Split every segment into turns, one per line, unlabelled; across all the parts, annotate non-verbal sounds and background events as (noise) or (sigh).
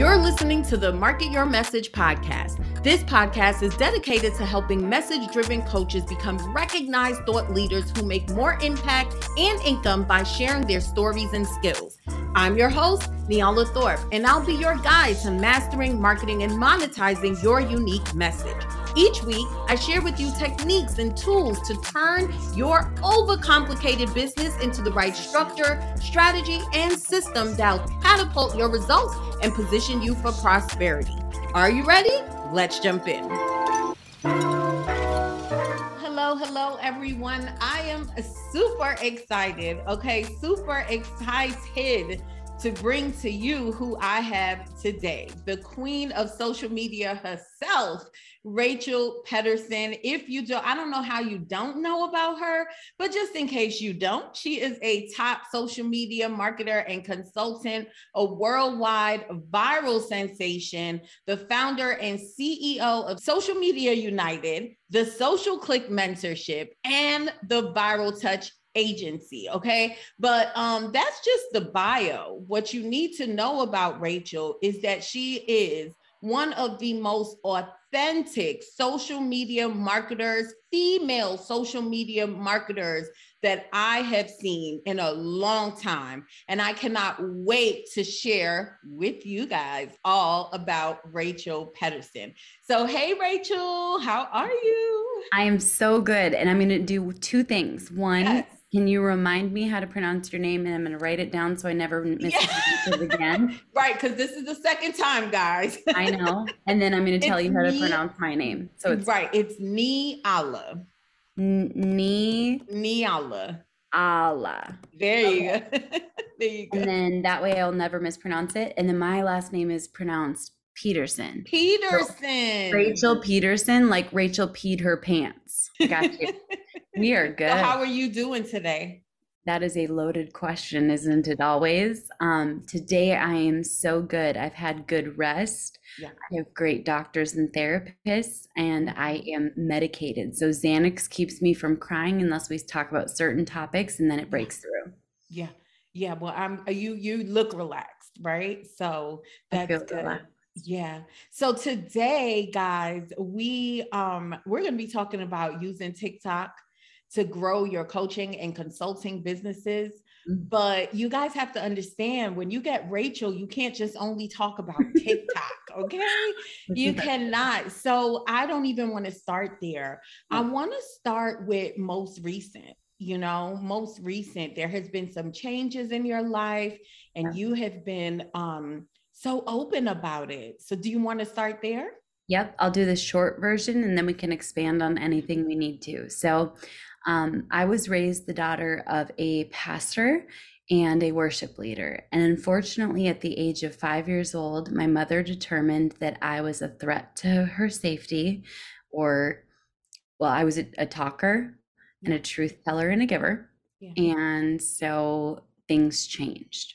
You're listening to the Market Your Message podcast. This podcast is dedicated to helping message driven coaches become recognized thought leaders who make more impact and income by sharing their stories and skills. I'm your host, Neala Thorpe, and I'll be your guide to mastering, marketing, and monetizing your unique message. Each week, I share with you techniques and tools to turn your overcomplicated business into the right structure, strategy, and system that'll catapult your results and position you for prosperity. Are you ready? Let's jump in. Hello, hello, everyone. I am super excited. Okay, super excited to bring to you who I have today, the queen of social media herself, Rachel Pedersen. If you don't, I don't know how you don't know about her, but just in case you don't, she is a top social media marketer and consultant, a worldwide viral sensation, the founder and CEO of Social Media United, the Social Click Mentorship, and the Viral Touch agency okay but um that's just the bio what you need to know about rachel is that she is one of the most authentic social media marketers, female social media marketers that I have seen in a long time. And I cannot wait to share with you guys all about Rachel Pedersen. So, hey, Rachel, how are you?
I am so good. And I'm going to do two things. One, yes can you remind me how to pronounce your name? And I'm going to write it down so I never miss it again. (laughs)
Right, because this is the second time, guys. (laughs)
I know. And then I'm going to tell it's you how to pronounce my name.
So it's right. It's Ni Allah.
Ni
Ni Allah.
Allah.
There you okay. go. (laughs) there you
go. And then that way I'll never mispronounce it. And then my last name is pronounced Peterson.
Peterson.
So Rachel Peterson, like Rachel peed her pants. Got you. we are good. (laughs) So
how are you doing today?
That is a loaded question, isn't it always? Um, today I am so good. I've had good rest. Yeah. I have great doctors and therapists, and I am medicated. So Xanax keeps me from crying unless we talk about certain topics, and then it breaks through.
Yeah, yeah. Well, I'm you. You look relaxed, right? So that's good. Relaxed. Yeah. So today, guys, we um we're going to be talking about using TikTok to grow your coaching and consulting businesses. Mm-hmm. But you guys have to understand when you get Rachel, you can't just only talk about (laughs) TikTok, okay? You (laughs) cannot. So I don't even want to start there. I want to start with most recent you know most recent there has been some changes in your life and you have been um so open about it. So, do you want to start there?
Yep, I'll do the short version and then we can expand on anything we need to. So, um, I was raised the daughter of a pastor and a worship leader. And unfortunately, at the age of five years old, my mother determined that I was a threat to her safety, or, well, I was a, a talker and a truth teller and a giver. Yeah. And so things changed.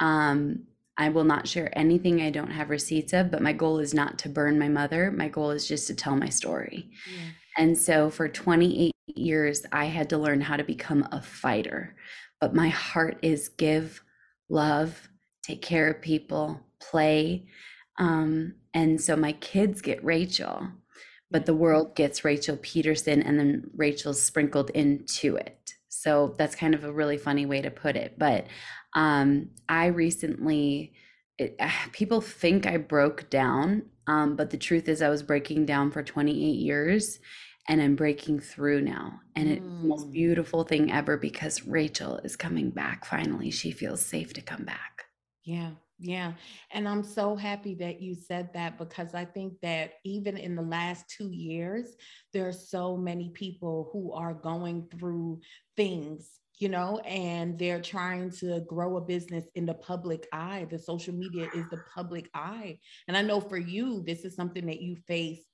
Um, I will not share anything I don't have receipts of, but my goal is not to burn my mother. My goal is just to tell my story. Yeah. And so for 28 years, I had to learn how to become a fighter. But my heart is give, love, take care of people, play. Um, and so my kids get Rachel, but the world gets Rachel Pedersen, and then Rachel's sprinkled into it. So that's kind of a really funny way to put it. But um, I recently, it, people think I broke down, um, but the truth is, I was breaking down for 28 years and I'm breaking through now. And it's the most mm. beautiful thing ever because Rachel is coming back finally. She feels safe to come back.
Yeah. Yeah. And I'm so happy that you said that because I think that even in the last two years, there are so many people who are going through things you know, and they're trying to grow a business in the public eye. The social media is the public eye. And I know for you, this is something that you face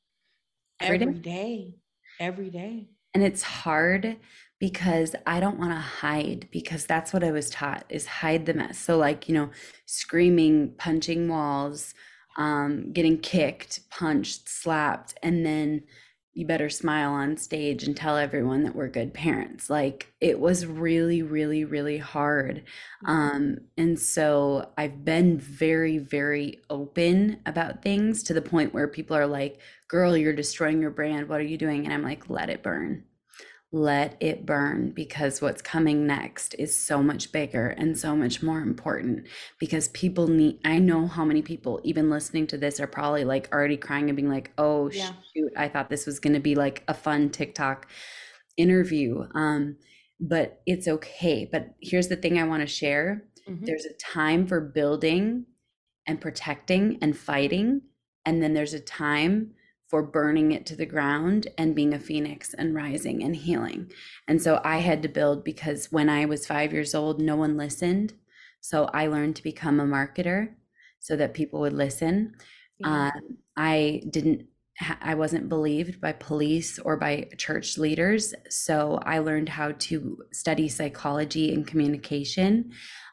every, every day. day, every day.
And it's hard because I don't want to hide because that's what I was taught is hide the mess. So like, you know, screaming, punching walls, um, getting kicked, punched, slapped, and then you better smile on stage and tell everyone that we're good parents. Like it was really, really, really hard. Mm-hmm. Um, and so I've been very, very open about things to the point where people are like, girl, you're destroying your brand. What are you doing? And I'm like, let it burn let it burn because what's coming next is so much bigger and so much more important because people need i know how many people even listening to this are probably like already crying and being like oh yeah. shoot i thought this was going to be like a fun tiktok interview um but it's okay but here's the thing i want to share mm-hmm. there's a time for building and protecting and fighting and then there's a time for burning it to the ground and being a phoenix and rising and healing. And so I had to build because when I was five years old, no one listened. So I learned to become a marketer so that people would listen. Yeah. Uh, I didn't I wasn't believed by police or by church leaders. So I learned how to study psychology and communication.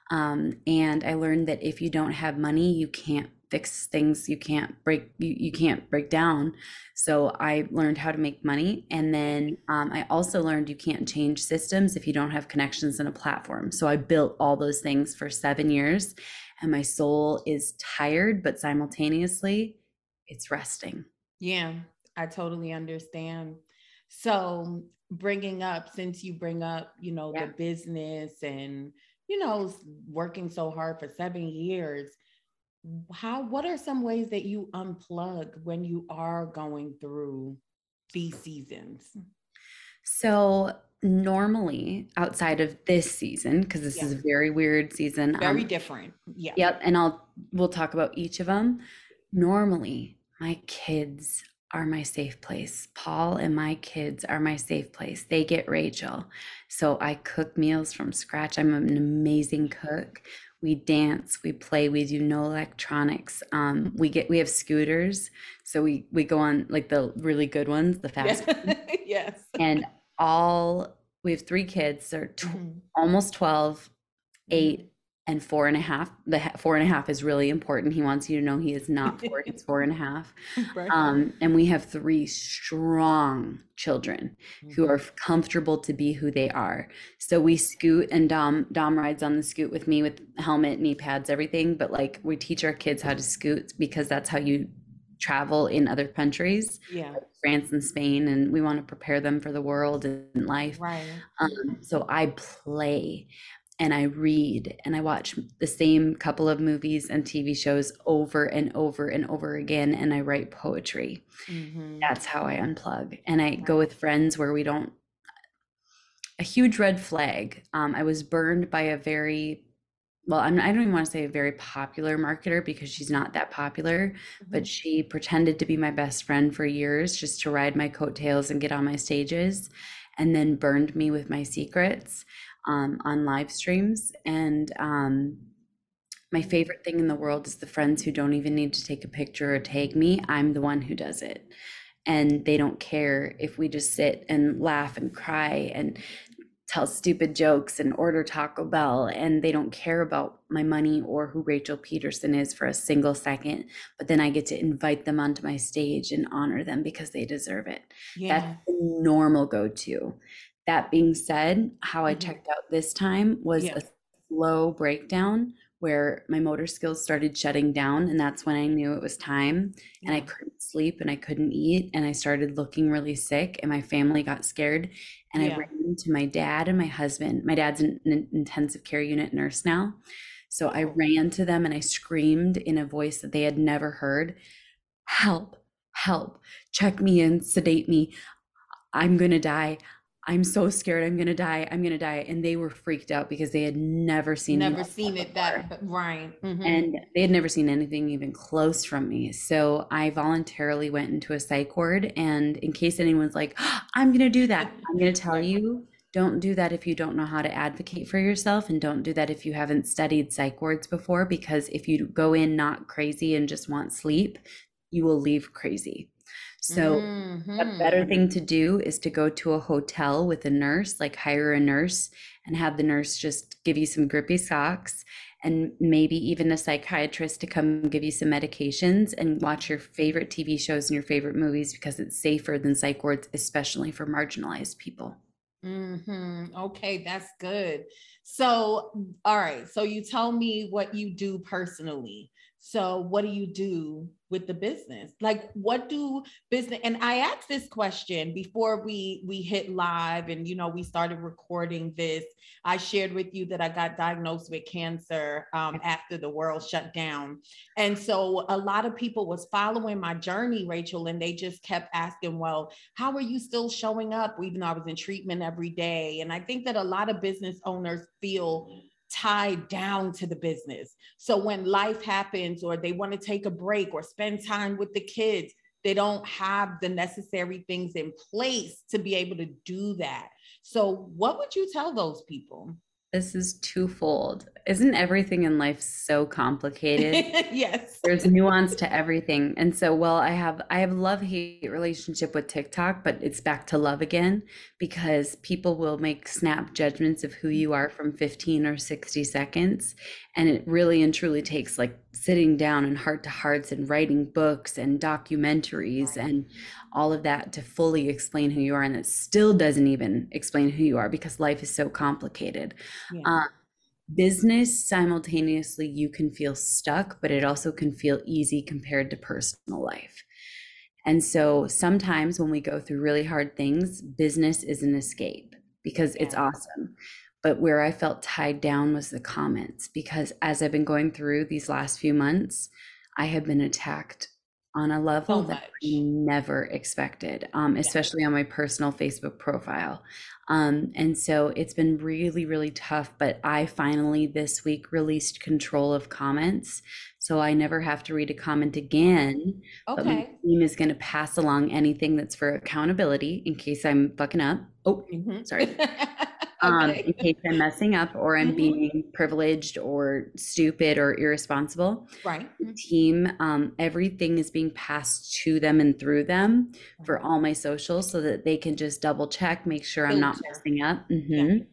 Um, and I learned that if you don't have money, you can't fix things you can't break you, you can't break down. So i learned how to make money and then um, i also learned you can't change systems if you don't have connections in a platform. So i built all those things for seven years and my soul is tired but simultaneously it's resting.
Yeah i totally understand. So bringing up since you bring up you know yeah. the business and you know working so hard for seven years how what are some ways that you unplug when you are going through these seasons?
So normally outside of this season because this yeah. is a very weird season
very um, different
yeah. yep and i'll we'll talk about each of them normally my kids are my safe place. Paul and my kids are my safe place. They get rachel. So i cook meals from scratch. I'm an amazing cook we dance we play we do no electronics. Um we get we have scooters. So we we go on like the really good ones the fast
yeah. (laughs) yes.
And all we have three kids. They're tw- mm-hmm. almost 12 8 mm-hmm and four and a half. The four and a half is really important. He wants you to know he is not (laughs) four; he's four and a half. Right. Um, and we have three strong children mm-hmm. who are comfortable to be who they are. So we scoot, and Dom Dom rides on the scoot with me with helmet, knee pads, everything. But like we teach our kids how to scoot because that's how you travel in other countries
yeah
like france and spain and we want to prepare them for the world and life
right
um, so i play and I read and I watch the same couple of movies and TV shows over and over and over again and I write poetry. Mm-hmm. That's how I unplug. And I go with friends where we don't a huge red flag. Um, I was burned by a very well, I'm, I don't even want to say a very popular marketer because she's not that popular, mm-hmm. but she pretended to be my best friend for years just to ride my coattails and get on my stages and then burned me with my secrets um, on live streams. And um, my favorite thing in the world is the friends who don't even need to take a picture or tag me. I'm the one who does it. And they don't care if we just sit and laugh and cry and tell stupid jokes and order Taco Bell. And they don't care about my money or who Rachel Pedersen is for a single second. But then I get to invite them onto my stage and honor them because they deserve it. Yeah. That's the normal go to. That being said, how I mm-hmm. checked out this time was a slow breakdown where my motor skills started shutting down. And that's when I knew it was time. And I couldn't sleep and I couldn't eat. And I started looking really sick. And my family got scared. And yeah. I ran to my dad and my husband. My dad's an, an intensive care unit nurse now. So I ran to them and I screamed in a voice that they had never heard Help, help, check me in, sedate me. I'm going to die. I'm so scared I'm gonna die. I'm gonna die. And they were freaked out because they had never seen
never seen it before. that right.
Mm-hmm. And they had never seen anything even close from me. So I voluntarily went into a psych ward. And in case anyone's like, oh, I'm gonna do that, I'm gonna tell you, don't do that if you don't know how to advocate for yourself and don't do that if you haven't studied psych wards before because if you go in not crazy and just want sleep you will leave crazy so mm-hmm. a better thing to do is to go to a hotel with a nurse, like hire a nurse and have the nurse just give you some grippy socks and maybe even a psychiatrist to come give you some medications and watch your favorite TV shows and your favorite movies because it's safer than psych wards, especially for marginalized people.
Mm-hmm. Okay, that's good. So, all right. So you tell me what you do personally. So, what do you do with the business? Like, what do business? And I asked this question before we we hit live, and you know, we started recording this. I shared with you that I got diagnosed with cancer um, after the world shut down, and so a lot of people was following my journey, Rachel, and they just kept asking, "Well, how are you still showing up?" Even though I was in treatment every day, and I think that a lot of business owners feel tied down to the business. So when life happens or they want to take a break or spend time with the kids, they don't have the necessary things in place to be able to do that. So, what would you tell those people?
This is twofold. Isn't everything in life so complicated? (laughs)
yes.
There's nuance to everything. And so well, I have I have love-hate relationship with TikTok, but it's back to love again because people will make snap judgments of who you are from 15 or 60 seconds. And it really and truly takes like sitting down and heart to hearts and writing books and documentaries and all of that to fully explain who you are and it still doesn't even explain who you are because life is so complicated yeah. uh, business simultaneously you can feel stuck but it also can feel easy compared to personal life and so sometimes when we go through really hard things business is an escape because yeah. it's awesome but where i felt tied down was the comments because as i've been going through these last few months i have been attacked on a level so that I never expected, um, especially yeah. on my personal Facebook profile. Um, and so it's been really, really tough. But I finally this week released control of comments. So I never have to read a comment again. Okay. But my team is going to pass along anything that's for accountability in case I'm fucking up. Oh, mm-hmm. sorry. (laughs) um, in case I'm messing up or I'm mm-hmm. being privileged or stupid or irresponsible.
Right.
The team, um, everything is being passed to them and through them for all my socials so that they can just double check, make sure I'm not messing up. Mm-hmm. Yeah.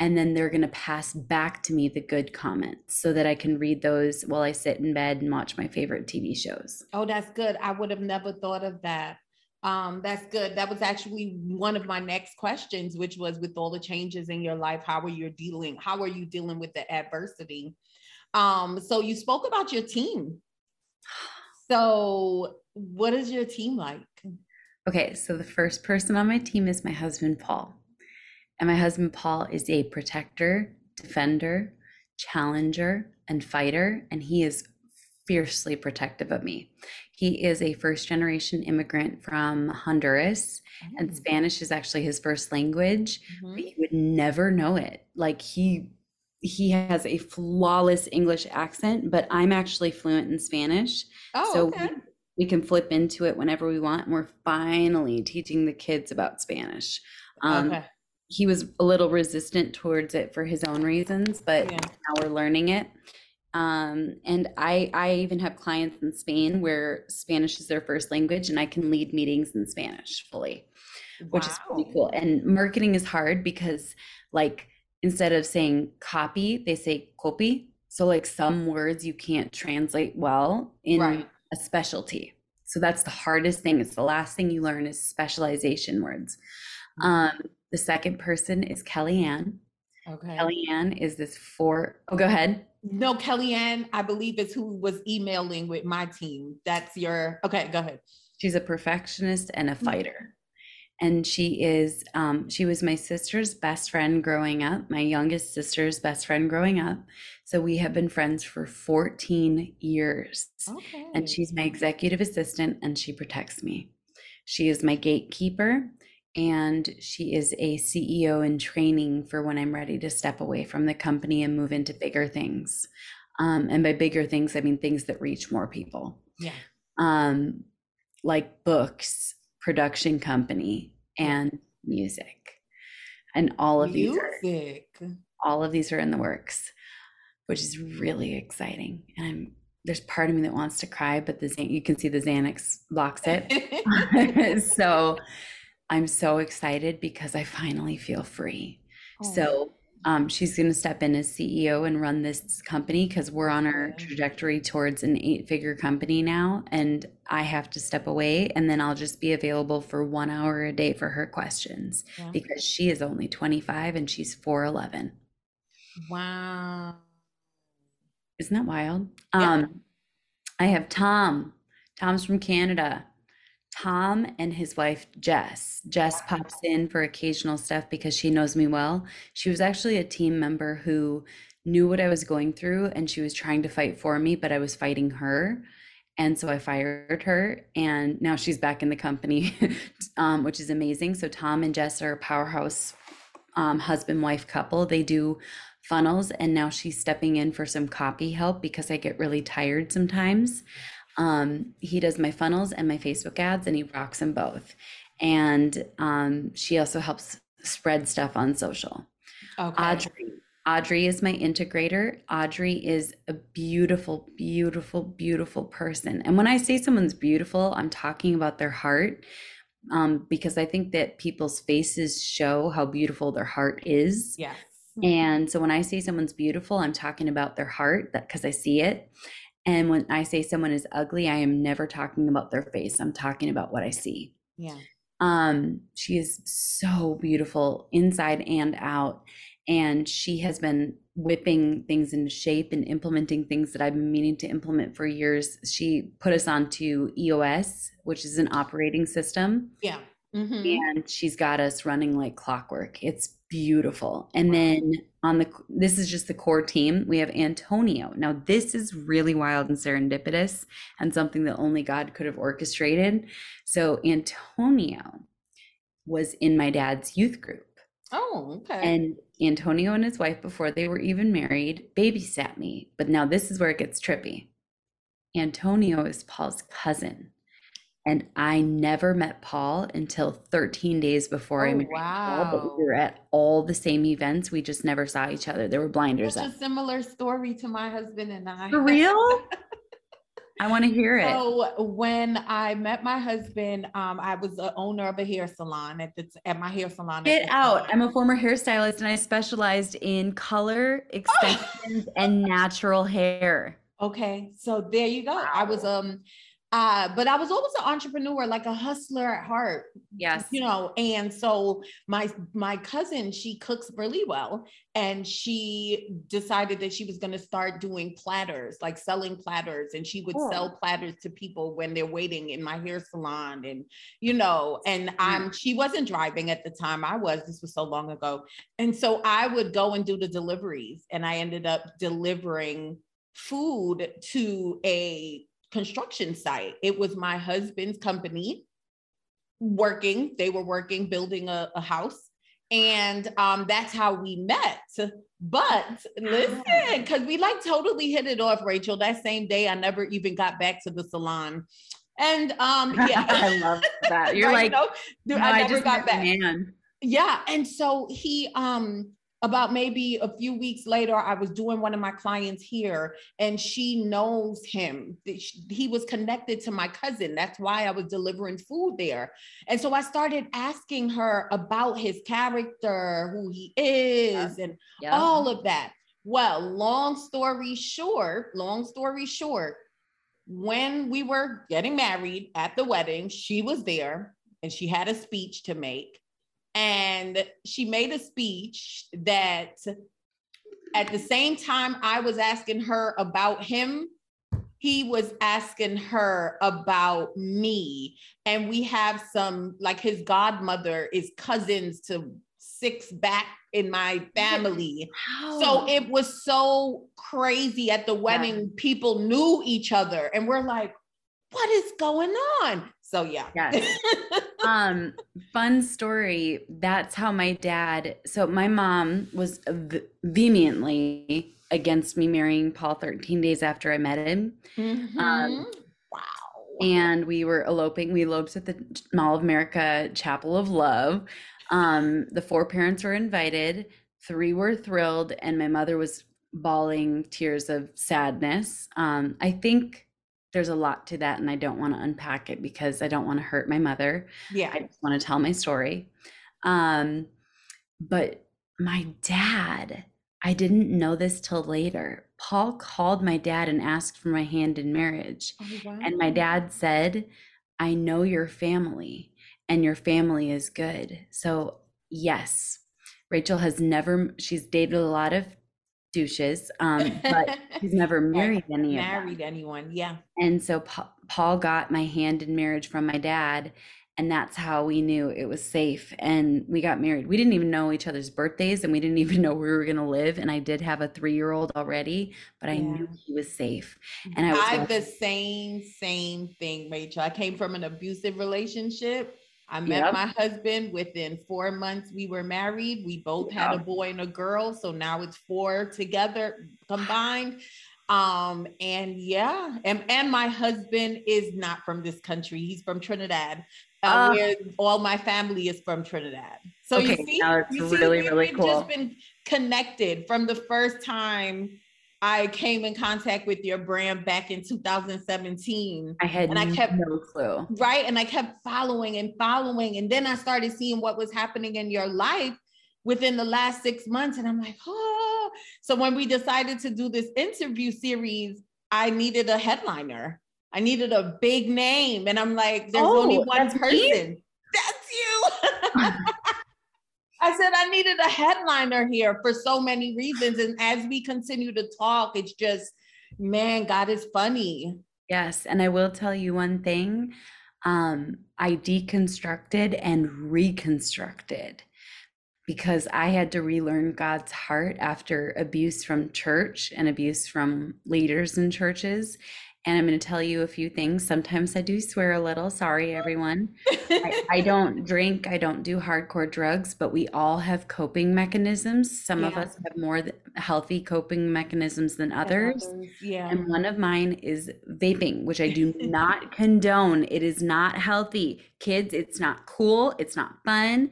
And then they're going to pass back to me the good comments so that I can read those while I sit in bed and watch my favorite TV shows.
Oh, that's good. I would have never thought of that. Um, that's good. That was actually one of my next questions, which was with all the changes in your life, how are you dealing? How are you dealing with the adversity? Um, so you spoke about your team. So what is your team like?
Okay, so the first person on my team is my husband Paul. And my husband Paul is a protector, defender, challenger, and fighter, and he is fiercely protective of me. He is a first generation immigrant from Honduras, mm-hmm. and Spanish is actually his first language. Mm-hmm. But you would never know it. Like he he has a flawless English accent, but I'm actually fluent in Spanish.
Oh, so okay.
we, we can flip into it whenever we want. And we're finally teaching the kids about Spanish. Um, okay. He was a little resistant towards it for his own reasons, but yeah. now we're learning it. Um, and I, I even have clients in Spain where Spanish is their first language, and I can lead meetings in Spanish fully, wow. which is pretty cool. And marketing is hard because, like, instead of saying copy, they say copy. So, like, some words you can't translate well in right. a specialty. So that's the hardest thing. It's the last thing you learn is specialization words. Mm-hmm. Um, the second person is Kellyanne. Okay. Kellyanne is this four. Oh, go ahead.
No, Kellyanne, I believe is who was emailing with my team. That's your okay, go ahead.
She's a perfectionist and a mm-hmm. fighter. And she is um, she was my sister's best friend growing up, my youngest sister's best friend growing up. So we have been friends for 14 years. Okay. And she's my executive assistant and she protects me. She is my gatekeeper and she is a CEO in training for when I'm ready to step away from the company and move into bigger things. Um, and by bigger things, I mean things that reach more people.
Yeah.
Um, like books, production company, and music. And all of music. these are all of these are in the works, which is really exciting. And I'm there's part of me that wants to cry, but the you can see the Xanax blocks it. (laughs) (laughs) so I'm so excited because I finally feel free. Oh. So um, she's going to step in as CEO and run this company because we're on our trajectory towards an eight figure company now. And I have to step away and then I'll just be available for one hour a day for her questions yeah. because she is only 25 and she's 4'11.
Wow.
Isn't that wild? Yeah. Um, I have Tom. Tom's from Canada. Tom and his wife Jess. Jess pops in for occasional stuff because she knows me well. She was actually a team member who knew what I was going through and she was trying to fight for me, but I was fighting her. And so I fired her, and now she's back in the company, (laughs) um, which is amazing. So Tom and Jess are a powerhouse um, husband wife couple. They do funnels, and now she's stepping in for some copy help because I get really tired sometimes. Um, he does my funnels and my Facebook ads, and he rocks them both. And um, she also helps spread stuff on social. Okay. Audrey. Audrey is my integrator. Audrey is a beautiful, beautiful, beautiful person. And when I say someone's beautiful, I'm talking about their heart um, because I think that people's faces show how beautiful their heart is.
Yes.
And so when I say someone's beautiful, I'm talking about their heart that because I see it. And when I say someone is ugly, I am never talking about their face. I'm talking about what I see.
Yeah.
Um, she is so beautiful inside and out. And she has been whipping things into shape and implementing things that I've been meaning to implement for years. She put us onto EOS, which is an operating system.
Yeah.
Mm-hmm. And she's got us running like clockwork. It's beautiful. And then on the this is just the core team. We have Antonio. Now this is really wild and serendipitous and something that only God could have orchestrated. So Antonio was in my dad's youth group.
Oh, okay.
And Antonio and his wife before they were even married babysat me. But now this is where it gets trippy. Antonio is Paul's cousin. And I never met Paul until 13 days before oh, I met wow. Paul. But we were at all the same events. We just never saw each other. There were blinders.
Such a similar story to my husband and I.
For real? I want to hear it.
So when I met my husband, um, I was the owner of a hair salon at the at my hair salon.
Get out! I'm a former hairstylist, and I specialized in color extensions and natural hair.
Okay, so there you go. Wow. I was um uh, but I was always an entrepreneur, like a hustler at heart.
Yes.
You know, and so my my cousin, she cooks really well. And she decided that she was going to start doing platters, like selling platters. And she would cool. sell platters to people when they're waiting in my hair salon. And, you know, and I'm she wasn't driving at the time. I was, this was so long ago. And so I would go and do the deliveries. And I ended up delivering food to a construction site. It was my husband's company working. They were working, building a, a house. And um, that's how we met. But listen, because we like totally hit it off, Rachel. That same day, I never even got back to the salon. And um, (laughs) yeah,
I love that. (laughs) You're right, like,
you know, no, I, I never got back. Man. Yeah. And so he um about maybe a few weeks later, I was doing one of my clients here, and she knows him. He was connected to my cousin. That's why I was delivering food there. And so I started asking her about his character, who he is, yeah. and yeah. all of that. Well, long story short, long story short, when we were getting married at the wedding, she was there and she had a speech to make and she made a speech that at the same time I was asking her about him, he was asking her about me. And we have some, like his godmother is cousins to six back in my family. Wow. So it was so crazy at the wedding. Yeah. People knew each other and we're like, what is going on? So yeah.
Yes. (laughs) um, fun story. That's how my dad. So my mom was vehemently against me marrying Paul 13 days after I met him. Mm-hmm. Um, wow. And we were eloping. We eloped at the Mall of America Chapel of Love. Um, the four parents were invited. Three were thrilled, and my mother was bawling tears of sadness. Um, I think there's a lot to that and I don't want to unpack it because I don't want to hurt my mother.
Yeah.
I just want to tell my story. Um but my dad, I didn't know this till later. Paul called my dad and asked for my hand in marriage.
Oh, wow.
And my dad said, I know your family and your family is good. So, yes, Rachel has never, she's dated a lot of douches, um, but (laughs) he's never married any of them.
married anyone. Yeah.
And so Pa- Paul got my hand in marriage from my dad, and that's how we knew it was safe. And we got married. We didn't even know each other's birthdays, and we didn't (laughs) even know where we were going to live. And I did have a three year old already, but I knew he was safe. And I was
I the same same thing, Rachel. I came from an abusive relationship. I met
Yep.
my husband within four months. We were married. We both had a boy and a girl. So now it's four together combined. Um, and yeah, and, and my husband is not from this country. He's from Trinidad. Uh, where all my family is from Trinidad. So
Okay,
you see, you see,
really
we've
cool.
just been connected from the first time I came in contact with your brand back in 2017.
I had
And I kept-
no clue.
Right. And I kept following and following. And then I started seeing what was happening in your life within the last six months. And I'm like, oh. So when we decided to do this interview series, I needed a headliner. I needed a big name. And I'm like, there's only
oh,
one
that's me?
person. That's you. (laughs) I said I needed a headliner here for so many reasons. And as we continue to talk, it's just, man, God is funny.
Yes, and I will tell you one thing. Um, I deconstructed and reconstructed because I had to relearn God's heart after abuse from church and abuse from leaders in churches. And I'm going to tell you a few things. Sometimes I do swear a little. Sorry, everyone. I, (laughs) I don't drink, I don't do hardcore drugs, but we all have coping mechanisms. Some of us have more healthy coping mechanisms than others.
Yeah.
And one of mine is vaping, which I do (laughs) not condone. It is not healthy. Kids, it's not cool. It's not fun.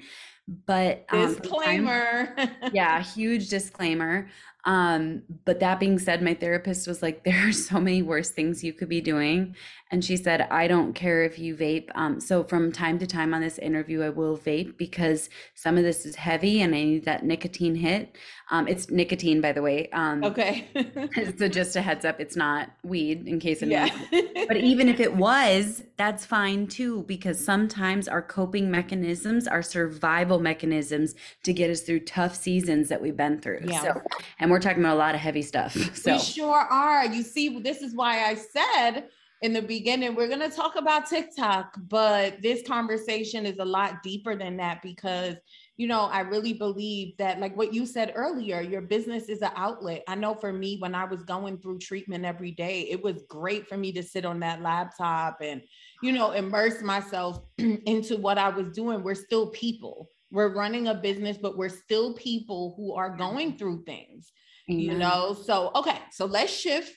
But um,
Disclaimer.
yeah, (laughs) huge disclaimer. Um, but that being said, my therapist was like, (laughs) there are so many worse things you could be doing. And she said, I don't care if you vape. Um, so from time to time on this interview, I will vape because some of this is heavy and I need that nicotine hit. Um, it's nicotine, by the way. Um,
okay. (laughs)
so just a heads up, it's not weed in case anyone
yeah. (laughs)
but even if it was, that's fine too, because sometimes our coping mechanisms are survival mechanisms to get us through tough seasons that we've been through.
Yeah.
So, and we're talking about a lot of heavy stuff. So,
We sure are. You see, this is why I said in the beginning, we're going to talk about TikTok, but this conversation is a lot deeper than that because, you know, I really believe that, like what you said earlier, your business is an outlet. I know for me, when I was going through treatment every day, it was great for me to sit on that laptop and, you know, immerse myself (clears throat) into what I was doing. We're still people. We're running a business, but we're still people who are going through things you know? So okay so let's shift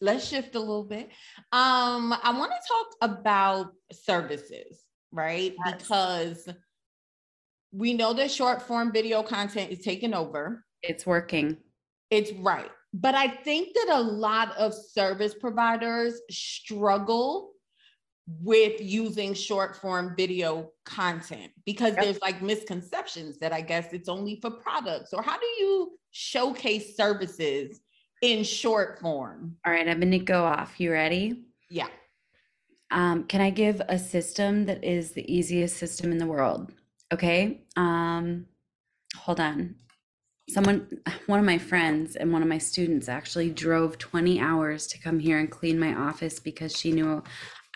let's shift a little bit. Um i want to talk about services right?
Yes.
because we know that short form video content is taking over.
It's working.
it's right. But i think that a lot of service providers struggle with using short form video content because
Yep.
there's like misconceptions that I guess it's only for products. Or how do you showcase services in short form?
All right, I'm going to go off. You ready?
Yeah.
Um, can I give a system that is the easiest system in the world? Okay. Um, hold on. Someone, one of my friends and one of my students actually drove 20 hours to come here and clean my office because she knew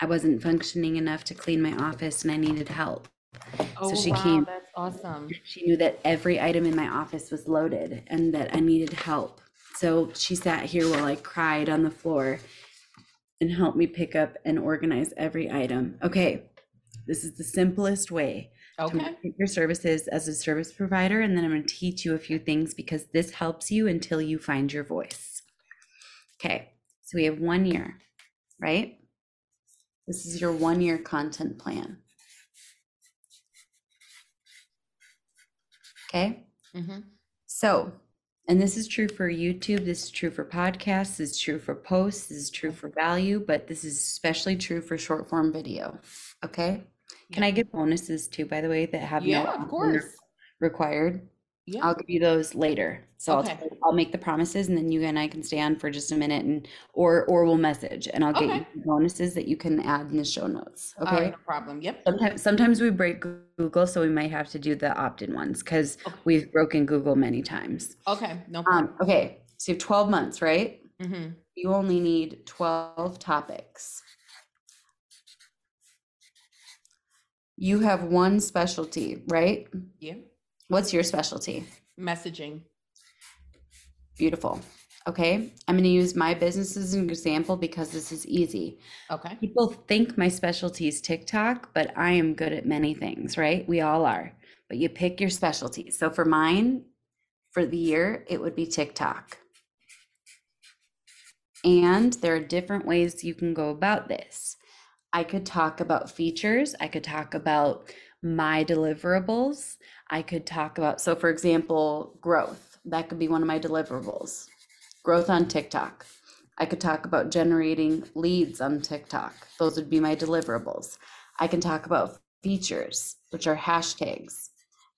I wasn't functioning enough to clean my office and I needed help.
Oh,
she
wow,
came-
that's awesome.
She knew that every item in my office was loaded and that I needed help. So she sat here while I cried on the floor and helped me pick up and organize every item. Okay, this is the simplest way
Okay.
your services as a service provider. And then I'm going to teach you a few things because this helps you until you find your voice. Okay, so we have one year, right? This is your one year content plan. Okay.
Mhm.
So, and this is true for YouTube, this is true for podcasts, this is true for posts, this is true for value, but this is especially true for short form video. Okay. Can I get bonuses too, by the way, that have no
Yeah, of course.
required?
Yeah.
I'll give you those later. So
Okay.
I'll, I'll make the promises and then you and I can stay on for just a minute and, or, or we'll message and I'll get
Okay.
you bonuses that you can add in the show notes.
Right,
Okay.
no problem. Yep.
Sometimes, sometimes we break Google, so we might have to do the opt-in ones because
Okay.
we've broken Google many times.
Okay, no problem.
Um, okay, so you have 12 months, right?
hmm
You only need 12 topics. You have one specialty, right?
Yeah.
What's your specialty?
Messaging.
Beautiful. Okay, I'm going to use my business as an example because this is easy.
Okay.
People think my specialty is TikTok, but I am good at many things, right? We all are. But you pick your specialty. So for mine, for the year, it would be TikTok. And there are different ways you can go about this. I could talk about features, I could talk about my deliverables, I could talk about, so for example, growth. That could be one of my deliverables. Growth on TikTok. I could talk about generating leads on TikTok. Those would be my deliverables. I can talk about features, which are hashtags.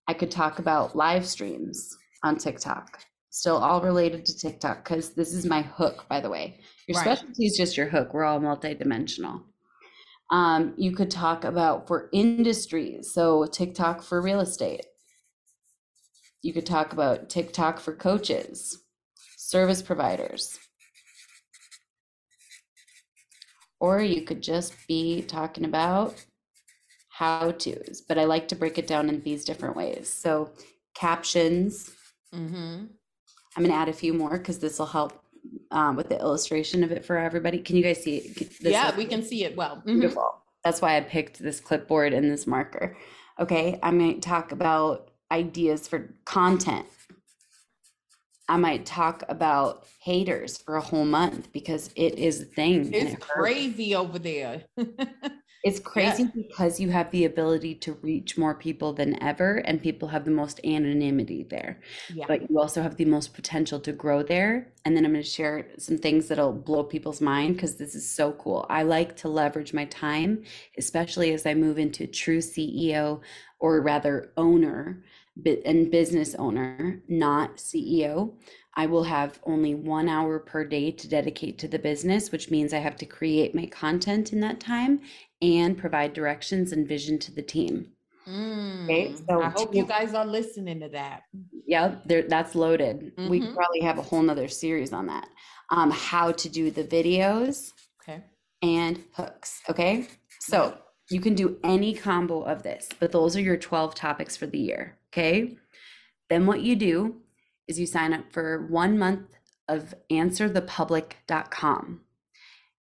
I could talk about live streams on TikTok. Still all related to TikTok because this is my hook, by the way. Your
Right.
specialty is just your hook. We're all multidimensional. Um, you could talk about for industries, so TikTok for real estate. You could talk about TikTok for coaches, service providers. Or you could just be talking about how to's, but I like to break it down in these different ways. So captions,
hmm
I'm gonna add a few more because this will help um, with the illustration of it for everybody. Can you guys see it? This
Yeah, we can see it well. Mhm.
Beautiful. That's why I picked this clipboard and this marker. Okay, I'm going to talk about ideas for content. I might talk about haters for a whole month because it is a thing.
It's
it
crazy over there. (laughs)
It's crazy because you have the ability to reach more people than ever, and people have the most anonymity there.
Yeah.
But you also have the most potential to grow there. And then I'm going to share some things that'll blow people's mind because this is so cool. I like to leverage my time, especially as I move into true CEO or rather owner and business owner, not CEO. I will have only one hour per day to dedicate to the business, which means I have to create my content in that time and provide directions and vision to the team.
Mm,
so
I hope
two-
you guys are listening to that.
Yeah, there, that's loaded. We could
Mhm.
probably have a whole nother series on that. Um, how to do the videos
Okay.
and hooks. Okay. So you can do any combo of this, but those are your 12 topics for the year. Okay. Then what you do is you sign up for one month of answerthepublic.com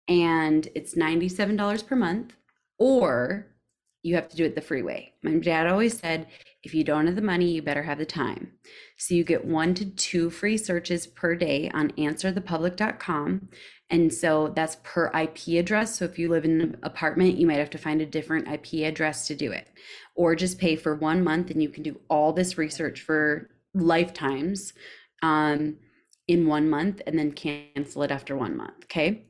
and it's $97 per month, or you have to do it the free way. My dad always said, if you don't have the money, you better have the time. So you get one to two free searches per day on answerthepublic.com. And so that's per IP address. So if you live in an apartment, you might have to find a different IP address to do it, or just pay for one month and you can do all this research for lifetimes um, in one month and then cancel it after one month. Okay.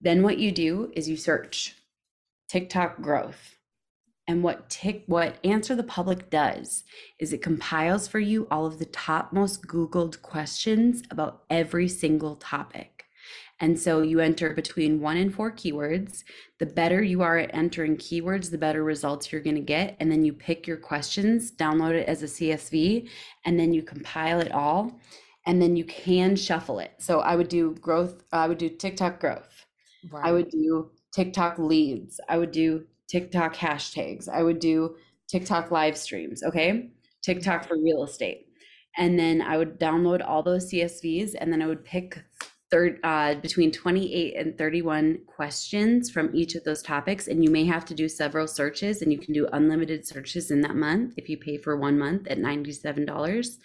Then what you do is you search TikTok growth. And what tick what Answer the Public does is it compiles for you all of the top most Googled questions about every single topic. And so you enter between one and four keywords. The better you are at entering keywords, the better results you're going to get. And then you pick your questions, download it as a CSV, and then you compile it all. And then you can shuffle it. So I would do growth, uh, I would do TikTok growth.
Right.
I would do TikTok leads. I would do TikTok hashtags. I would do TikTok live streams. Okay. TikTok mm-hmm. for real estate. And then I would download all those CSVs and then I would pick third uh, between 28 and 31 questions from each of those topics. And you may have to do several searches and you can do unlimited searches in that month if you pay for one month at $97.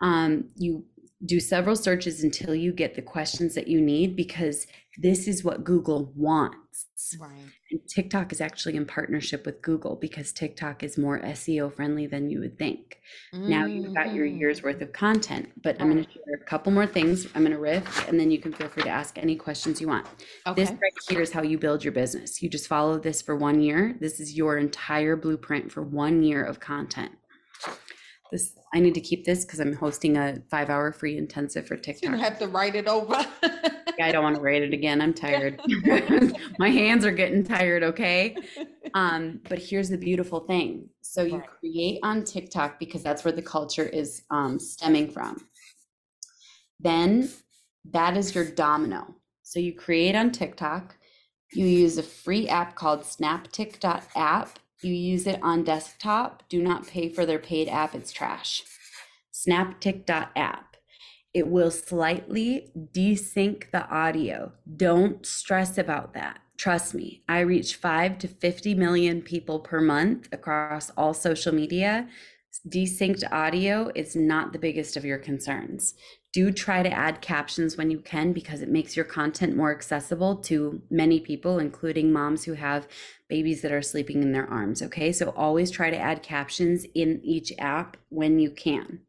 Um, you do several searches until you get the questions that you need because this is what Google wants.
Right.
And TikTok is actually in partnership with Google because TikTok is more SEO friendly than you would think. Now you've got your
Mhm.
year's worth of content, but I'm going to share a couple more things. I'm going to riff and then you can feel free to ask any questions you want.
Okay.
This right here is how you build your business. You just follow this for one year. This is your entire blueprint for one year of content. This, I need to keep this because I'm hosting a five hour free intensive for TikTok.
You have to write it over. (laughs)
Yeah, I don't want to write it again. I'm tired. (laughs) My hands are getting tired, okay? (laughs) Um, but here's the beautiful thing. So you
Right.
create on TikTok because that's where the culture is um, stemming from. Then that is your domino. So you create on TikTok. You use a free app called snaptik.app. You use it on desktop. Do not pay for their paid app, it's trash. Snaptik.app. It will slightly desync the audio. Don't stress about that. Trust me, I reach 5 to 50 million people per month across all social media. Desynced audio is not the biggest of your concerns. Do try to add captions when you can because it makes your content more accessible to many people, including moms who have babies that are sleeping in their arms. Okay, so always try to add captions in each app when you can.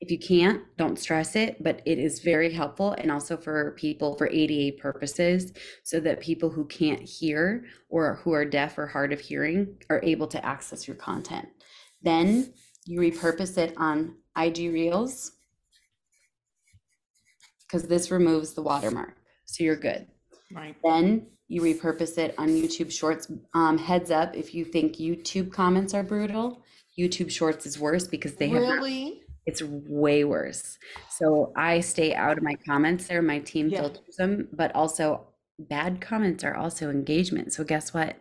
If you can't, don't stress it, but it is very helpful and also for people for ADA purposes so that people who can't hear or who are deaf or hard of hearing are able to access your content. Then you repurpose it on IG Reels because this removes the watermark. So you're good.
Right.
Then you repurpose it on YouTube Shorts. Um, heads up, if you think YouTube comments are brutal, YouTube Shorts is worse because they have
Really?
it's way worse. So I stay out of my comments there. My team
Yeah.
filters them, but also bad comments are also engagement. So guess what?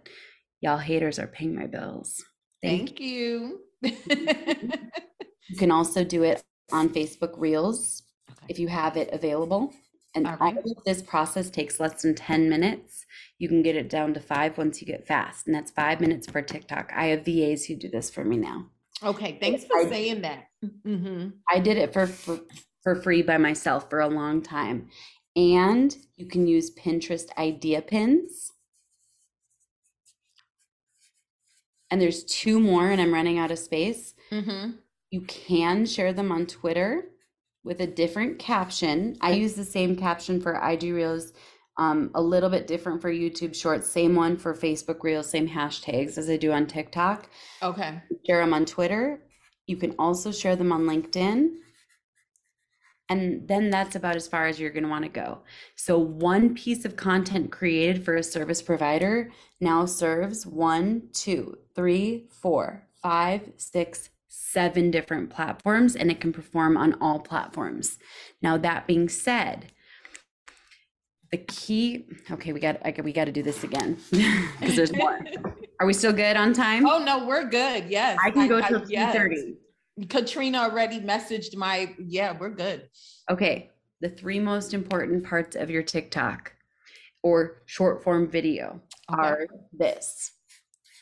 Y'all haters are paying my bills. Thank
Thank you.
you. (laughs) can also do it on Facebook Reels if you have it available. And
All
all
right.
of this process takes less than 10 minutes. You can get it down to five once you get fast, and that's five minutes per TikTok. I have VAs who do this for me now.
Okay, thanks for
I-
saying that. hmm
I did it for, for for free by myself for a long time. And you can use Pinterest idea pins. And there's two more and I'm running out of space.
hmm
You can share them on Twitter with a different caption. I use the same caption for IG Reels, um, a little bit different for YouTube Shorts, same one for Facebook Reels, same hashtags as I do on TikTok
Okay.
share them on Twitter. You can also share them on LinkedIn. And then that's about as far as you're going to want to go. So, one piece of content created for a service provider now serves one, two, three, four, five, six, seven different platforms, and it can perform on all platforms. Now, that being said, the key, okay, we got, I, we got to do this again (laughs) because there's more. (laughs) Are we still good on time?
oh no, we're good. Yes.
I can go till two
yes.
thirty.
Katrina already messaged my yeah, we're good.
Okay, the three most important parts of your TikTok or short form video
Okay.
are this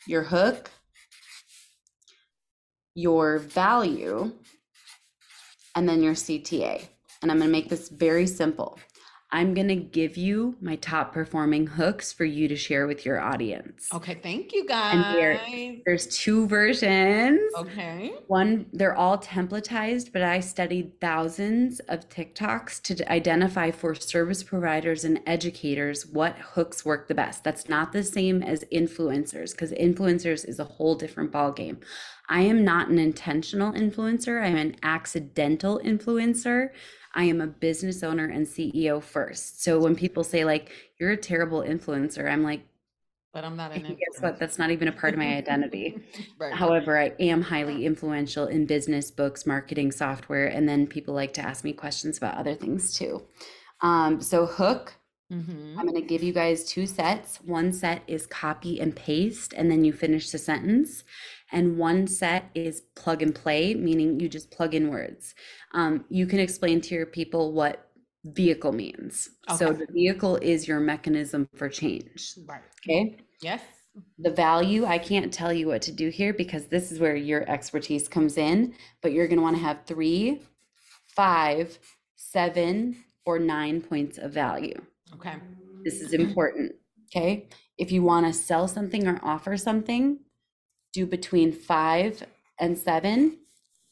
your hook, your value, and then your CTA. And I'm going to make this very simple. I'm going to give you my top performing hooks for you to share with your audience.
Okay, thank you guys.
And there- There's two versions.
Okay.
One, they're all templatized, but I studied thousands of TikToks to identify for service providers and educators what hooks work the best. That's not the same as influencers because influencers is a whole different ballgame. I am not an intentional influencer, I'm an accidental influencer. I am a business owner and CEO first. So when people say, like, you're a terrible influencer, I'm like,
But I'm not an
guess what? That's not even a part of my identity. (laughs)
Right.
However, I am highly influential in business, books, marketing, software, and then people like to ask me questions about other things too. Um, so, hook,
Mhm.
I'm going to give you guys two sets. One set is copy and paste, and then you finish the sentence. And one set is plug and play, meaning you just plug in words. Um, you can explain to your people what vehicle means. So, the vehicle is your mechanism for change.
Right.
Okay
Yes.
the value i can't tell you what to do here because this is where your expertise comes in but you're going to want to have three five seven or nine points of value
Okay.
this is important. Okay. If you want to sell something or offer something do between five and seven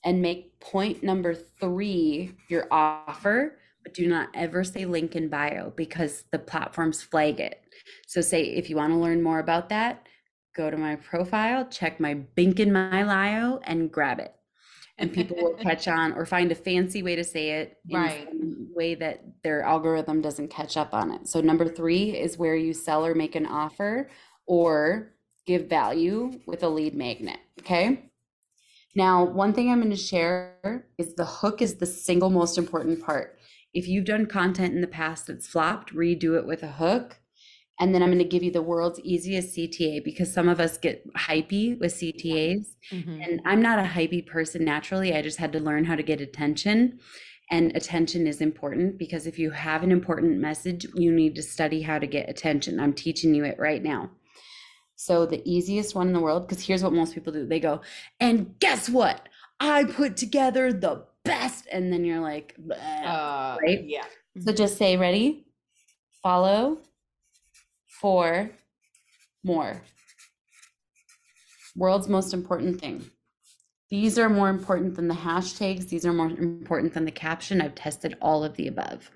and make point number three your offer but do not ever say link in bio because the platforms flag it. So say if you want to learn more about that go to my profile check my bink in my bio and grab it and people will (laughs) catch on or find a fancy way to say it in
Right.
way that their algorithm doesn't catch up on it. So number three is where you sell or make an offer or give value with a lead magnet. Okay. Now, one thing I'm going to share is the hook is the single most important part. If you've done content in the past that's flopped, redo it with a hook. And then I'm going to give you the world's easiest CTA because some of us get hypey with CTAs.
Mhm.
And I'm not a hypey person naturally. I just had to learn how to get attention. And attention is important because if you have an important message, you need to study how to get attention. I'm teaching you it right now. So, the easiest one in the world, because here's what most people do they go, and guess what? I put together the best. And then you're like,
Uh,
right?
Yeah.
So just say, ready? Follow for more. World's most important thing. These are more important than the hashtags. These are more important than the caption. I've tested all of the above.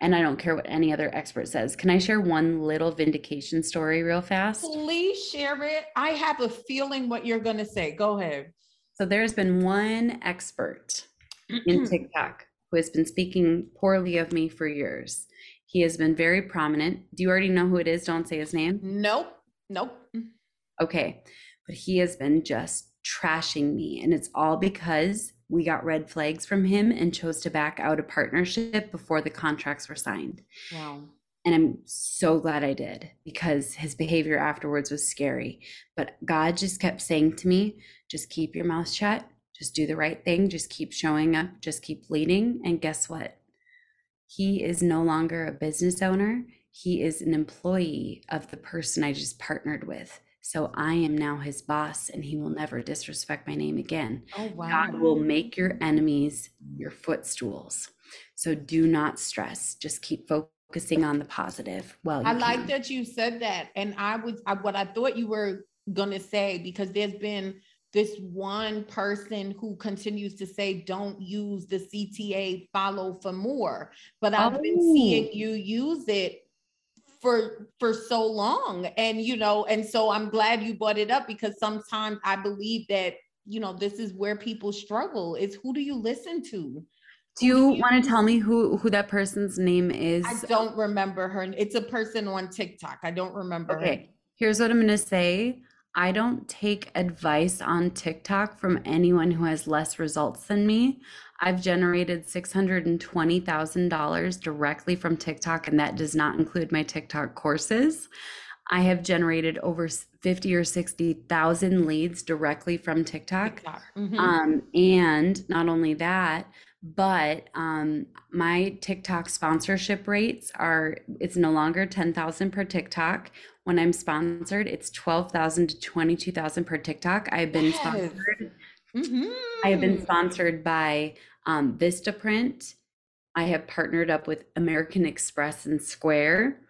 And I don't care what any other expert says. Can I share one little vindication story real fast?
Please share it. I have a feeling what you're going to say. Go ahead.
So there's been one expert in (clears throat) TikTok who has been speaking poorly of me for years. He has been very prominent. Do you already know who it is? Don't say his name.
nope. Nope.
Okay. But he has been just trashing me. And it's all because we got red flags from him and chose to back out a partnership before the contracts were signed.
Wow.
And I'm so glad I did because his behavior afterwards was scary. But God just kept saying to me, just keep your mouth shut, just do the right thing, just keep showing up, just keep leading. And guess what? He is no longer a business owner, he is an employee of the person I just partnered with. So I am now his boss and he will never disrespect my name again.
Oh, wow.
God will make your enemies your footstools. So do not stress. Just keep focusing on the positive. Well,
I like
can.
that you said that. And I was I, what I thought you were going to say because there's been this one person who continues to say, don't use the CTA follow for more. But I've been seeing
Oh.
you use it for for so long and you know and so i'm glad you brought it up because sometimes i believe that you know this is where people struggle is who do you listen to
Do you want to tell me who who that person's name is?
i don't remember her it's a person on tiktok i don't remember her
Okay, here's what I'm going to say. I don't take advice on TikTok from anyone who has less results than me. I've generated $620,000 directly from TikTok, and that does not include my TikTok courses. I have generated over 50 or 60,000 leads directly from TikTok.
TikTok. Mhm.
Um, and not only that, but um, my TikTok sponsorship rates are it's no longer 10,000 per TikTok. When I'm sponsored, it's 12,000 to 22,000 per TikTok. I've been
Yes.
sponsored. I have been sponsored by um, Vistaprint. I have partnered up with American Express and Square.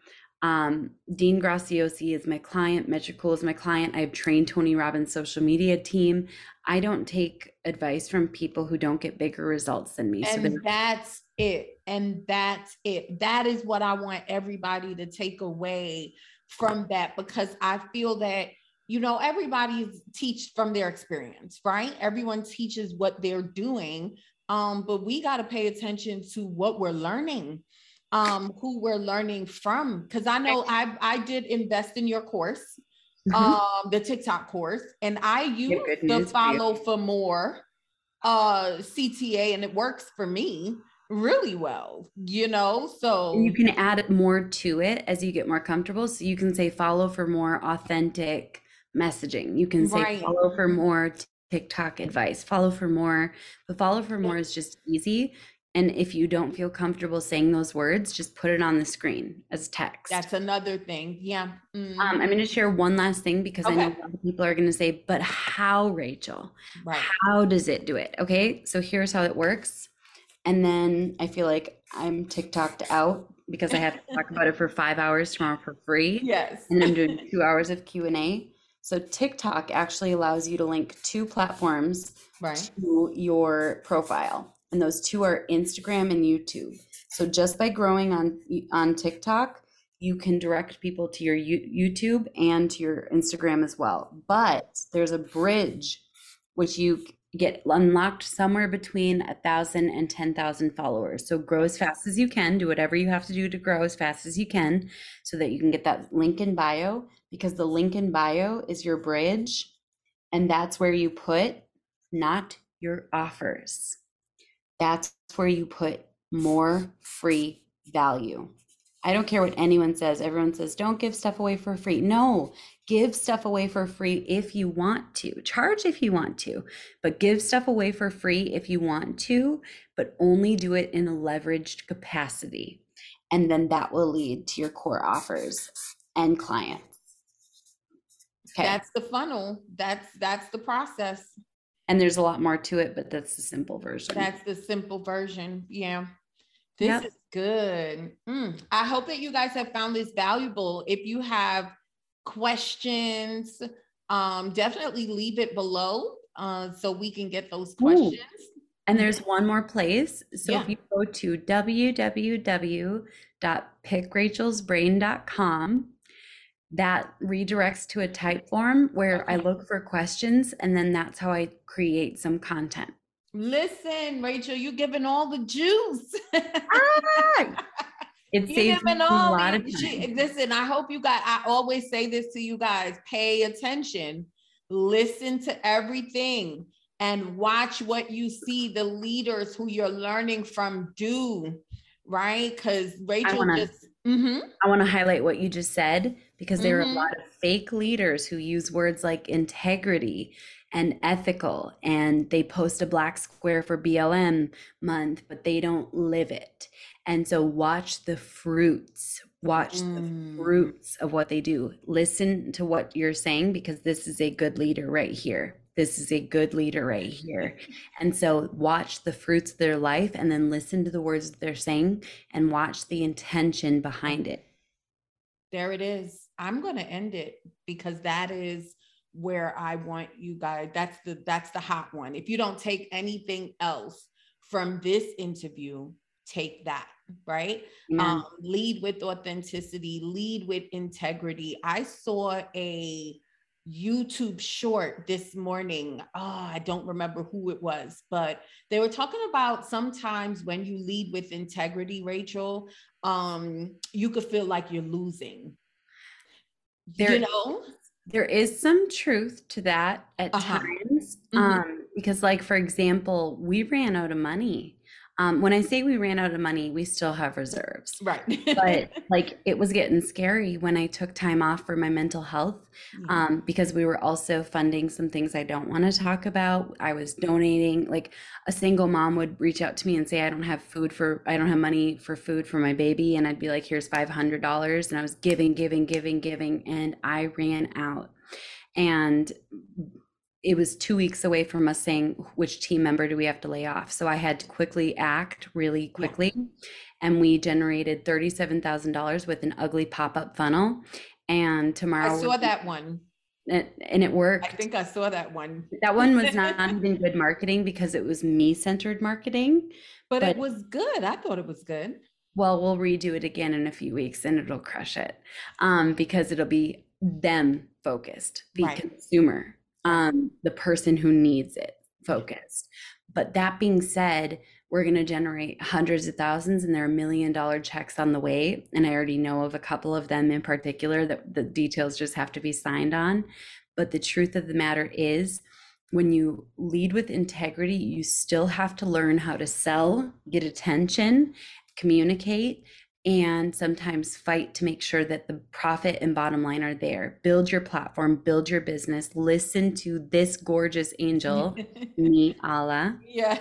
Um, Dean Graziosi is my client. Metricool is my client. I have trained Tony Robbins' social media team. I don't take advice from people who don't get bigger results than me. So
and
they're-
that's it and that's it that is what i want everybody to take away from that because i feel that you know everybody teach from their experience right everyone teaches what they're doing um but we got to pay attention to what we're learning um who we're learning from because i know i i did invest in your course
Mhm.
um the tiktok course and i use the
news for you.
follow for more uh cta and it works for me really well you know so
you can add more to it as you get more comfortable. So you can say follow for more authentic messaging. You can say
Right.
follow for more TikTok advice, follow for more. The follow for more is just easy. And if you don't feel comfortable saying those words, just put it on the screen as text.
that's another thing yeah Mhm.
um, I'm going to share one last thing because I know a lot of people are going to say, but how, Rachel?
right
How does it do it? Okay, so here's how it works. And then I feel like I'm TikToked out because I have to talk about it for five hours tomorrow for free.
yes
And I'm doing two hours of Q&A. So TikTok actually allows you to link two platforms
right
to your profile. And those two are Instagram and YouTube. So just by growing on on TikTok, you can direct people to your YouTube and to your Instagram as well. But there's a bridge which you get unlocked somewhere between a thousand and ten thousand followers. So grow as fast as you can. Do whatever you have to do to grow as fast as you can, so that you can get that link in bio. Because the link in bio is your bridge, and that's where you put not your offers. That's where you put more free value. I don't care what anyone says. Everyone says, don't give stuff away for free. No, give stuff away for free if you want to. Charge if you want to, but give stuff away for free if you want to, but only do it in a leveraged capacity. And then that will lead to your core offers and clients.
Okay. That's the funnel. That's that's the process.
And there's a lot more to it, but that's the simple version.
That's the simple version. Yeah. This yep. is good. Mm. I hope that you guys have found this valuable. If you have questions, um, definitely leave it below uh, so we can get those questions. Ooh.
And there's one more place. So yeah. if you go to www.pickrachelsbrain.com, that redirects to a Typeform where okay. I look for questions and then that's how I create some content.
Listen, Rachel, you giving all the juice. ah! (laughs)
It saves me a lot of
time. Listen, I hope you guys, I always say this to you guys pay attention, listen to everything, and watch what you see the leaders who you're learning from do, right? Because Rachel
wanna,
just, mm-hmm.
I want to highlight what you just said because there mm-hmm. are a lot of fake leaders who use words like integrity and ethical and they post a black square for BLM month but they don't live it and so watch the fruits, watch mm. the fruits of what they do. Listen to what you're saying because this is a good leader right here. This is a good leader right here. And so watch the fruits of their life and then listen to the words they're saying and watch the intention behind it.
There it is. I'm going to end it because that is where I want you guys that's the that's the hot one. If you don't take anything else from this interview, take that right? Um, lead with authenticity, lead with integrity. I saw a YouTube short this morning. Oh, I don't remember who it was, but they were talking about sometimes when you lead with integrity, Rachel, um, you could feel like you're losing.
There, you know, there is some truth to that at uh-huh. times. Mm-hmm. Um, because, like, for example, we ran out of money um, when I say we ran out of money, we still have reserves.
Right.
but (laughs) like it was getting scary when I took time off for my mental health mm-hmm. um, because we were also funding some things I don't want to talk about. I was donating, like a single mom would reach out to me and say, I don't have food for, I don't have money for food for my baby. And I'd be like, here's $500. And I was giving, giving, giving, giving. And I ran out. And it was two weeks away from us saying which team member do we have to lay off. So I had to quickly act really quickly. Yeah. And we generated $37,000 with an ugly pop up funnel. And tomorrow.
I saw that one.
It, and it worked.
I think I saw that one.
That one was not (laughs) even good marketing because it was me centered marketing.
But, but, it was good. I thought it was good.
Well, we'll redo it again in a few weeks and it'll crush it um, because it'll be them focused, the right. consumer um, the person who needs it focused. But that being said, we're going to generate hundreds of thousands and there are million dollar checks on the way. And I already know of a couple of them in particular that the details just have to be signed on. But the truth of the matter is, when you lead with integrity, you still have to learn how to sell, get attention, communicate, and sometimes fight to make sure that the profit and bottom line are there. Build your platform, build your business, listen to this gorgeous angel, (laughs) me Allah.
Yeah.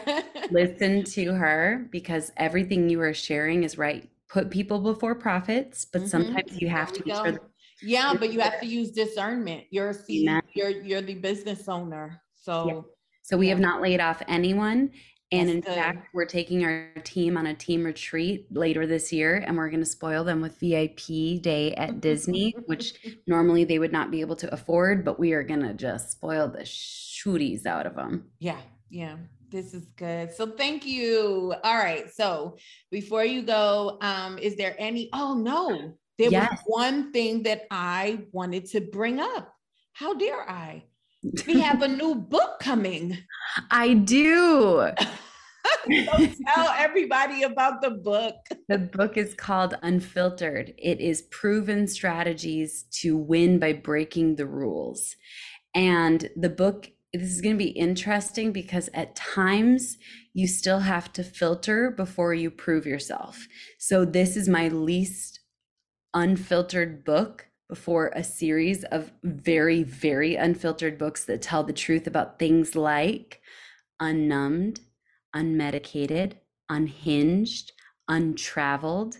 listen (laughs) to her because everything you are sharing is right. Put people before profits, but mm-hmm. sometimes you have to be sure.
Yeah, but you have to use discernment. You're a CEO, you're you're the business owner. So yeah.
So we have not laid off anyone and in fact, we're taking our team on a team retreat later this year, and we're going to spoil them with VIP day at Disney, which (laughs) normally they would not be able to afford, but we are going to just spoil the shooties out of them.
Yeah, yeah. This is good. So thank you. All right. So before you go, um, is there any? Oh no, there yes. was one thing that I wanted to bring up. How dare I? We have a new book coming.
I do. (laughs)
so tell everybody about the book.
The book is called Unfiltered. It is proven strategies to win by breaking the rules. And the book, this is going to be interesting because at times you still have to filter before you prove yourself. So, this is my least unfiltered book before a series of very, very unfiltered books that tell the truth about things like unnumbed, unmedicated, unhinged, untraveled,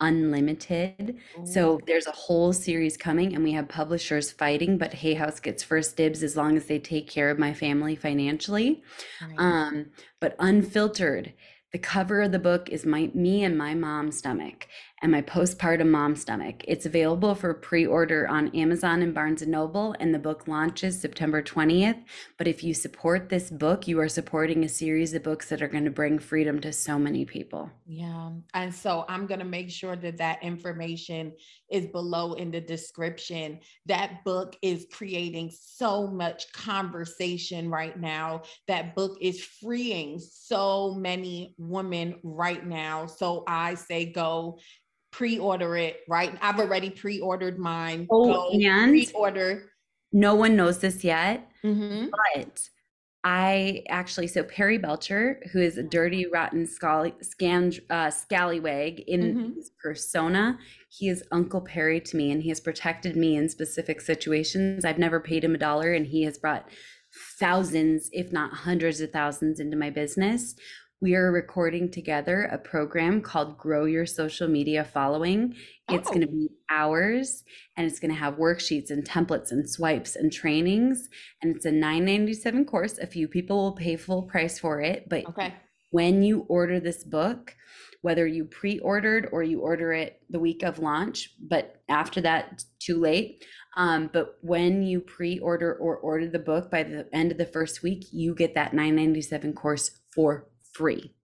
unlimited. Ooh. So there's a whole series coming, and we have publishers fighting, but Hay House gets first dibs as long as they take care of my family financially. Right. Um, but unfiltered. The cover of the book is my me and my mom's stomach and my postpartum mom stomach. It's available for pre-order on Amazon and Barnes and Noble and the book launches September 20th. But if you support this book, you are supporting a series of books that are going to bring freedom to so many people.
Yeah. And so I'm going to make sure that that information is below in the description. That book is creating so much conversation right now. That book is freeing so many women right now. So I say go pre-order it, right? I've already pre-ordered mine.
Oh, Go and
pre-order.
No one knows this yet, mm-hmm. but I actually so Perry Belcher, who is a dirty, rotten, scally, scan, uh, scallywag in mm-hmm. his persona, he is Uncle Perry to me, and he has protected me in specific situations. I've never paid him a dollar, and he has brought thousands, if not hundreds of thousands, into my business we are recording together a program called Grow Your Social Media Following. It's oh. going to be hours and it's going to have worksheets and templates and swipes and trainings. And it's a 997 course. A few people will pay full price for it. But okay. when you order this book, whether you pre ordered or you order it the week of launch, but after that, too late. Um, but when you pre order or order the book by the end of the first week, you get that 997 course for free.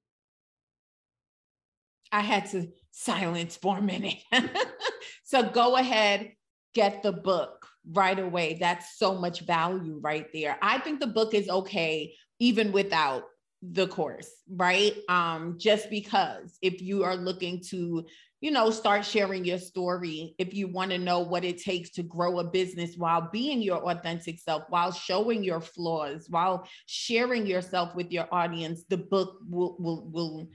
I had to silence for a minute. (laughs) so go ahead, get the book right away. That's so much value right there. I think the book is okay even without the course, right? Um, just because if you are looking to you know, start sharing your story if you want to know what it takes to grow a business while being your authentic self, while showing your flaws, while sharing yourself with your audience. The book will will will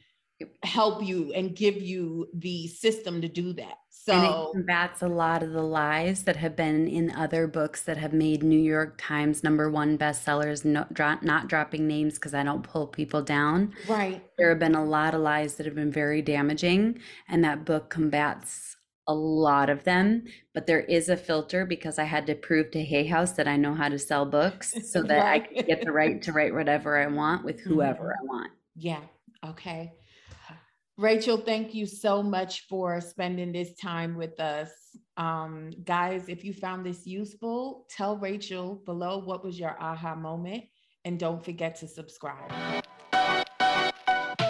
help you and give you the system to do that. So
combats a lot of the lies that have been in other books that have made New York Times number one bestsellers. No, dro- not dropping names because I don't pull people down.
Right.
There have been a lot of lies that have been very damaging, and that book combats a lot of them. But there is a filter because I had to prove to Hay House that I know how to sell books, so (laughs) that right. I can get the right to write whatever I want with whoever mm-hmm. I want.
Yeah. Okay. Rachel, thank you so much for spending this time with us. Um, guys, if you found this useful, tell Rachel below what was your aha moment and don't forget to subscribe.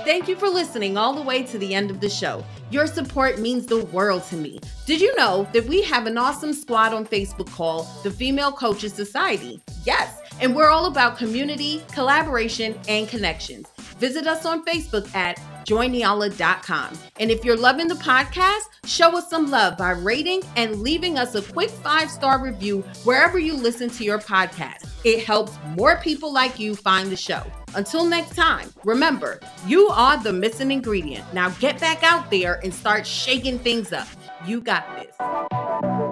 Thank you for listening all the way to the end of the show. Your support means the world to me. Did you know that we have an awesome squad on Facebook called the Female Coaches Society? Yes, and we're all about community, collaboration, and connections. Visit us on Facebook at joinnyala.com. And if you're loving the podcast, show us some love by rating and leaving us a quick five star review wherever you listen to your podcast. It helps more people like you find the show. Until next time, remember, you are the missing ingredient. Now get back out there and start shaking things up. You got this.